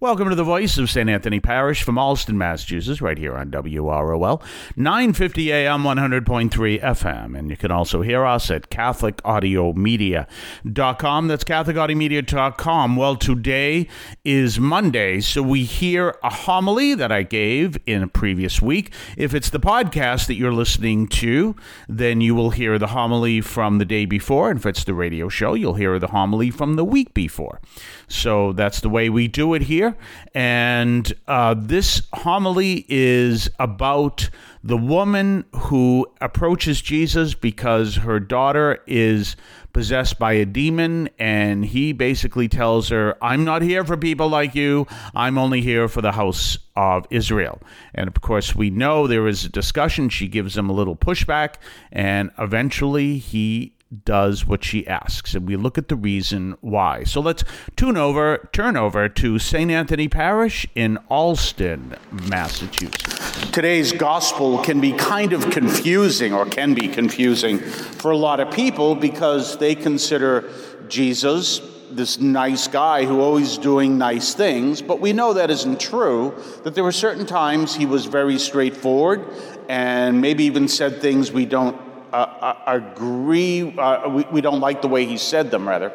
Welcome to the voice of St. Anthony Parish from Allston, Massachusetts, right here on WROL, 950 AM, 100.3 FM. And you can also hear us at CatholicAudiomedia.com. That's CatholicAudiomedia.com. Well, today is Monday, so we hear a homily that I gave in a previous week. If it's the podcast that you're listening to, then you will hear the homily from the day before. And if it's the radio show, you'll hear the homily from the week before. So that's the way we do it here. And uh, this homily is about the woman who approaches Jesus because her daughter is possessed by a demon, and he basically tells her, I'm not here for people like you, I'm only here for the house of Israel. And of course, we know there is a discussion. She gives him a little pushback, and eventually he does what she asks, and we look at the reason why. So let's tune over, turn over to St. Anthony Parish in Allston, Massachusetts. Today's gospel can be kind of confusing, or can be confusing for a lot of people because they consider Jesus this nice guy who always doing nice things, but we know that isn't true. That there were certain times he was very straightforward and maybe even said things we don't uh, agree, uh, we, we, don't like the way he said them, rather.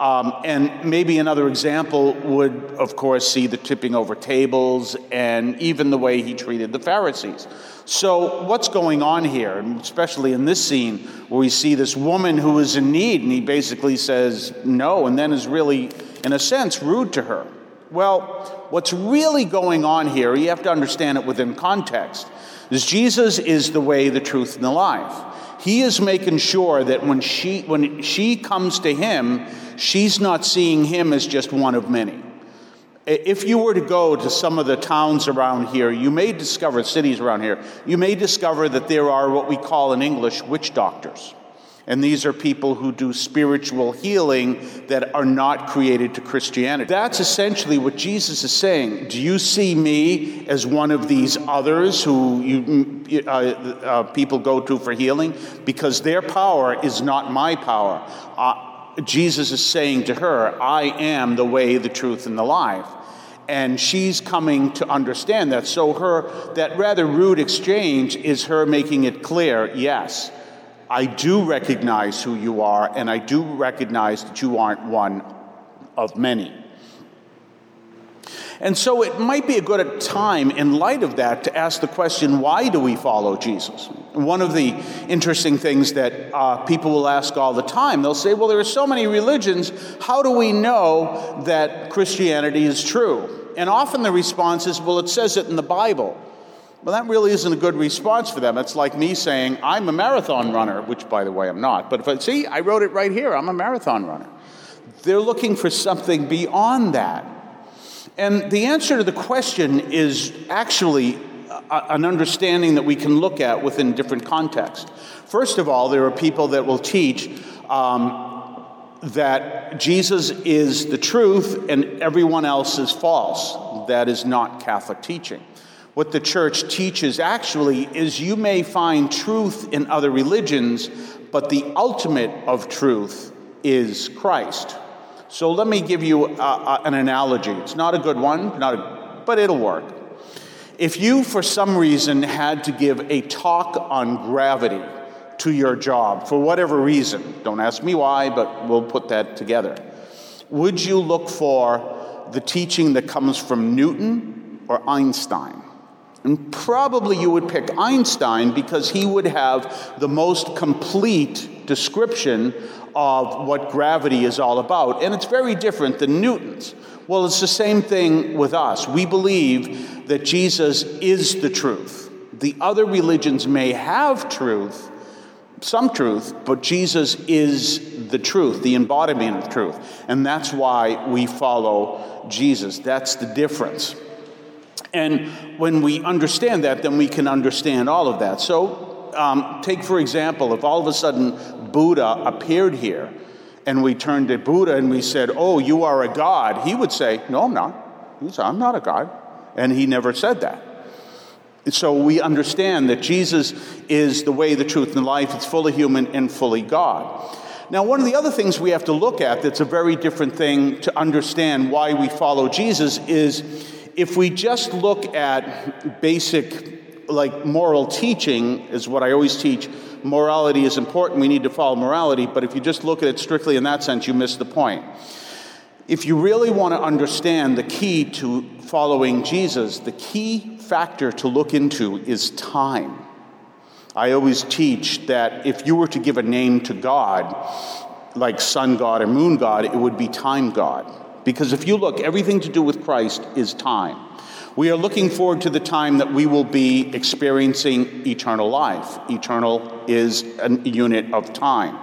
Um, and maybe another example would, of course, see the tipping over tables and even the way he treated the Pharisees. So, what's going on here, and especially in this scene where we see this woman who is in need and he basically says no and then is really, in a sense, rude to her? Well, what's really going on here, you have to understand it within context, is Jesus is the way, the truth, and the life. He is making sure that when she, when she comes to him, she's not seeing him as just one of many. If you were to go to some of the towns around here, you may discover, cities around here, you may discover that there are what we call in English witch doctors. And these are people who do spiritual healing that are not created to Christianity. That's essentially what Jesus is saying. Do you see me as one of these others who you, uh, uh, people go to for healing? Because their power is not my power. Uh, Jesus is saying to her, I am the way, the truth, and the life and she's coming to understand that so her that rather rude exchange is her making it clear yes I do recognize who you are, and I do recognize that you aren't one of many. And so it might be a good time, in light of that, to ask the question why do we follow Jesus? One of the interesting things that uh, people will ask all the time they'll say, well, there are so many religions, how do we know that Christianity is true? And often the response is, well, it says it in the Bible. Well, that really isn't a good response for them. It's like me saying, I'm a marathon runner, which, by the way, I'm not. But if I see, I wrote it right here, I'm a marathon runner. They're looking for something beyond that. And the answer to the question is actually an understanding that we can look at within different contexts. First of all, there are people that will teach um, that Jesus is the truth and everyone else is false. That is not Catholic teaching what the church teaches actually is you may find truth in other religions, but the ultimate of truth is Christ. So let me give you a, a, an analogy. It's not a good one, not a, but it'll work. If you, for some reason, had to give a talk on gravity to your job, for whatever reason, don't ask me why, but we'll put that together, would you look for the teaching that comes from Newton or Einstein? And probably you would pick Einstein because he would have the most complete description of what gravity is all about. And it's very different than Newton's. Well, it's the same thing with us. We believe that Jesus is the truth. The other religions may have truth, some truth, but Jesus is the truth, the embodiment of truth. And that's why we follow Jesus. That's the difference. And when we understand that, then we can understand all of that. So, um, take for example, if all of a sudden Buddha appeared here and we turned to Buddha and we said, Oh, you are a God, he would say, No, I'm not. He said, I'm not a God. And he never said that. So we understand that Jesus is the way, the truth, and life. It's fully human and fully God. Now, one of the other things we have to look at that's a very different thing to understand why we follow Jesus is if we just look at basic, like moral teaching, is what I always teach. Morality is important. We need to follow morality. But if you just look at it strictly in that sense, you miss the point. If you really want to understand the key to following Jesus, the key factor to look into is time. I always teach that if you were to give a name to God, like sun god or moon god, it would be time god. Because if you look, everything to do with Christ is time. We are looking forward to the time that we will be experiencing eternal life. Eternal is a unit of time.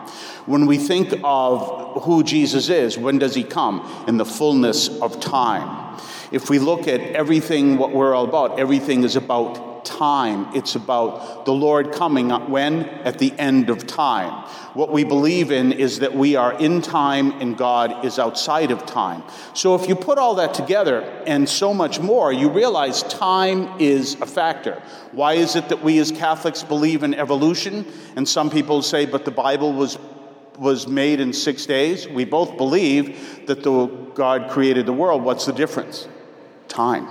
When we think of who Jesus is, when does he come? In the fullness of time. If we look at everything, what we're all about, everything is about time. It's about the Lord coming when? At the end of time. What we believe in is that we are in time and God is outside of time. So if you put all that together and so much more, you realize time is a factor. Why is it that we as Catholics believe in evolution? And some people say, but the Bible was was made in six days. We both believe that the God created the world. What's the difference? Time.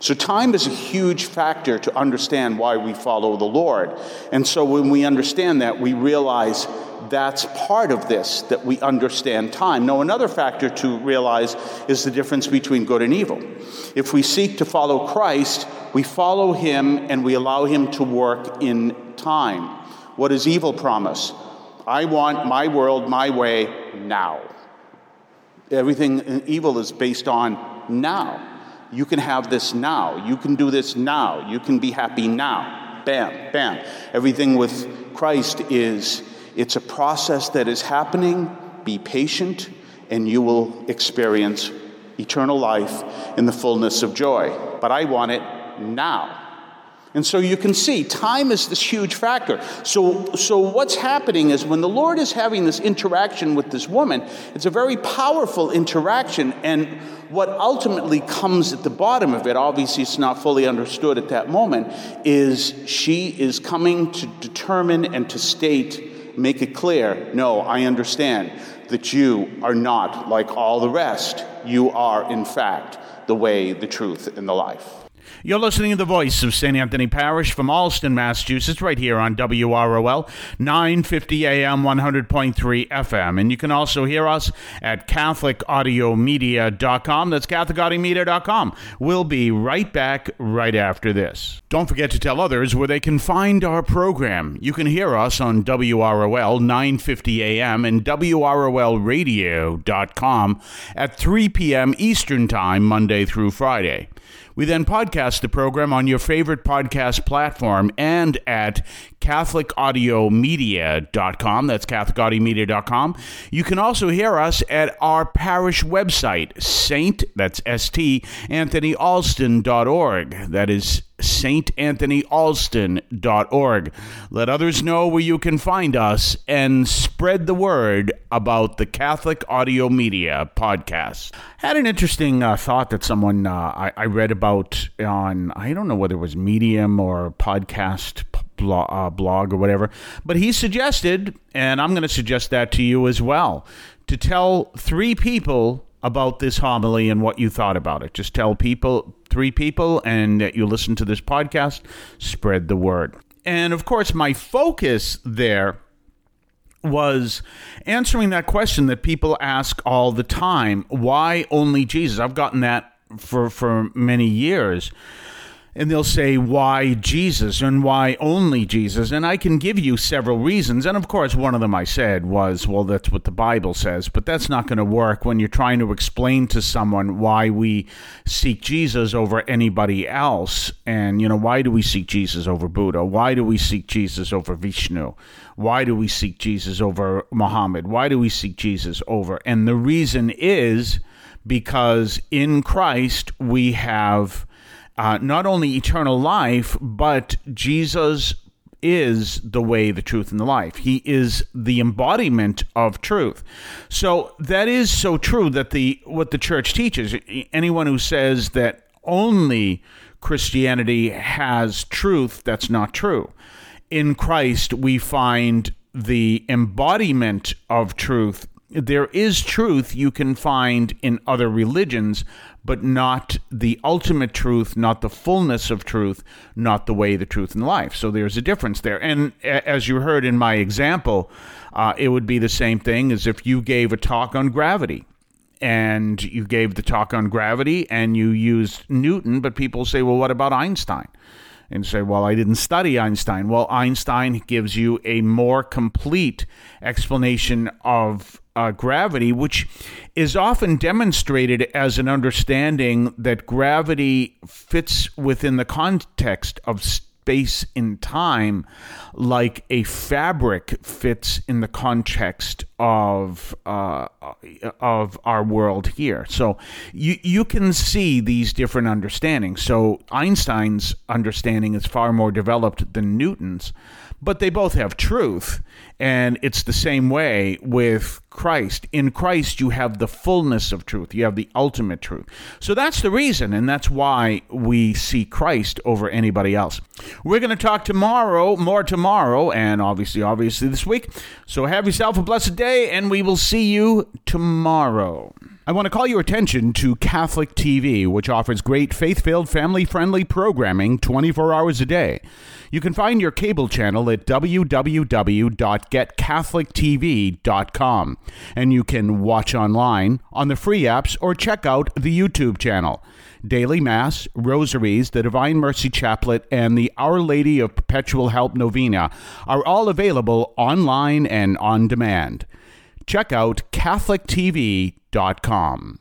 So, time is a huge factor to understand why we follow the Lord. And so, when we understand that, we realize that's part of this, that we understand time. Now, another factor to realize is the difference between good and evil. If we seek to follow Christ, we follow him and we allow him to work in time. What does evil promise? I want my world my way now. Everything evil is based on now. You can have this now. You can do this now. You can be happy now. Bam, bam. Everything with Christ is it's a process that is happening. Be patient, and you will experience eternal life in the fullness of joy. But I want it now. And so you can see time is this huge factor. So, so what's happening is when the Lord is having this interaction with this woman, it's a very powerful interaction. And what ultimately comes at the bottom of it, obviously it's not fully understood at that moment, is she is coming to determine and to state, make it clear no, I understand that you are not like all the rest. You are, in fact, the way, the truth, and the life. You're listening to the voice of St. Anthony Parish from Allston, Massachusetts, right here on WROL 950 AM 100.3 FM. And you can also hear us at CatholicAudiomedia.com. That's CatholicAudiomedia.com. We'll be right back right after this. Don't forget to tell others where they can find our program. You can hear us on WROL 950 AM and WROLradio.com at 3 p.m. Eastern Time, Monday through Friday. We then podcast the program on your favorite podcast platform and at CatholicAudiomedia.com. That's CatholicAudiomedia.com. You can also hear us at our parish website, Saint, that's S-T, AnthonyAllston.org. That is saintanthonyallston.org. Let others know where you can find us and spread the word about the Catholic Audio Media podcast. Had an interesting uh, thought that someone uh, I, I, read about on, I don't know whether it was Medium or podcast blog, uh, blog or whatever. But he suggested, and I'm going to suggest that to you as well, to tell three people about this homily and what you thought about it. Just tell people, three people, and that you listen to this podcast, spread the word. And of course, my focus there was answering that question that people ask all the time why only Jesus? I've gotten that for, for many years and they'll say, Why Jesus and why only Jesus? And I can give you several reasons. And of course, one of them I said was, Well, that's what the Bible says. But that's not going to work when you're trying to explain to someone why we seek Jesus over anybody else. And, you know, why do we seek Jesus over Buddha? Why do we seek Jesus over Vishnu? Why do we seek Jesus over Muhammad? Why do we seek Jesus over? And the reason is because in Christ we have uh, not only eternal life, but Jesus is the way, the truth, and the life. He is the embodiment of truth. So that is so true that the what the church teaches. Anyone who says that only Christianity has truth, that's not true. In Christ, we find the embodiment of truth, there is truth you can find in other religions, but not the ultimate truth, not the fullness of truth, not the way, the truth, and life. So there's a difference there. And as you heard in my example, uh, it would be the same thing as if you gave a talk on gravity and you gave the talk on gravity and you used Newton, but people say, well, what about Einstein? And say, well, I didn't study Einstein. Well, Einstein gives you a more complete explanation of uh, gravity, which is often demonstrated as an understanding that gravity fits within the context of space and time like a fabric fits in the context of uh, of our world here. So you you can see these different understandings. So Einstein's understanding is far more developed than Newton's, but they both have truth. And it's the same way with Christ. In Christ, you have the fullness of truth, you have the ultimate truth. So that's the reason, and that's why we see Christ over anybody else. We're going to talk tomorrow, more tomorrow, and obviously, obviously this week. So have yourself a blessed day, and we will see you tomorrow. I want to call your attention to Catholic TV, which offers great faith filled, family friendly programming 24 hours a day. You can find your cable channel at www.getcatholictv.com, and you can watch online on the free apps or check out the YouTube channel. Daily Mass, Rosaries, the Divine Mercy Chaplet, and the Our Lady of Perpetual Help Novena are all available online and on demand. Check out CatholicTV.com.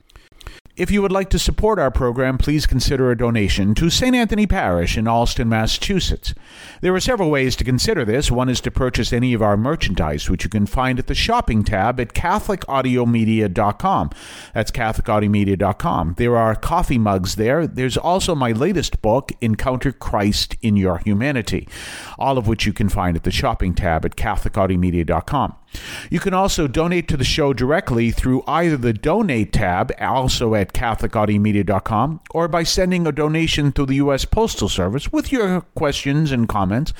If you would like to support our program, please consider a donation to St. Anthony Parish in Allston, Massachusetts. There are several ways to consider this. One is to purchase any of our merchandise, which you can find at the shopping tab at CatholicAudiomedia.com. That's CatholicAudiomedia.com. There are coffee mugs there. There's also my latest book, Encounter Christ in Your Humanity, all of which you can find at the shopping tab at CatholicAudiomedia.com. You can also donate to the show directly through either the Donate tab, also at CatholicAudiomedia.com, or by sending a donation to the U.S. Postal Service with your questions and comments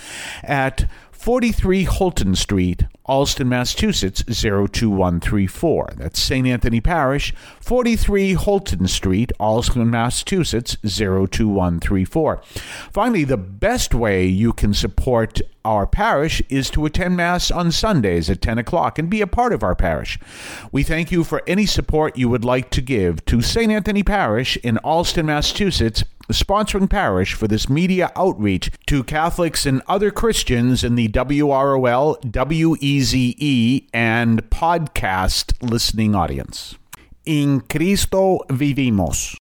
at 43 Holton Street, Allston, Massachusetts 02134. That's St. Anthony Parish, 43 Holton Street, Allston, Massachusetts 02134. Finally, the best way you can support our parish is to attend Mass on Sundays at 10 o'clock and be a part of our parish. We thank you for any support you would like to give to St. Anthony Parish in Allston, Massachusetts the sponsoring parish for this media outreach to Catholics and other Christians in the WROL, WEZE, and podcast listening audience. In Cristo vivimos.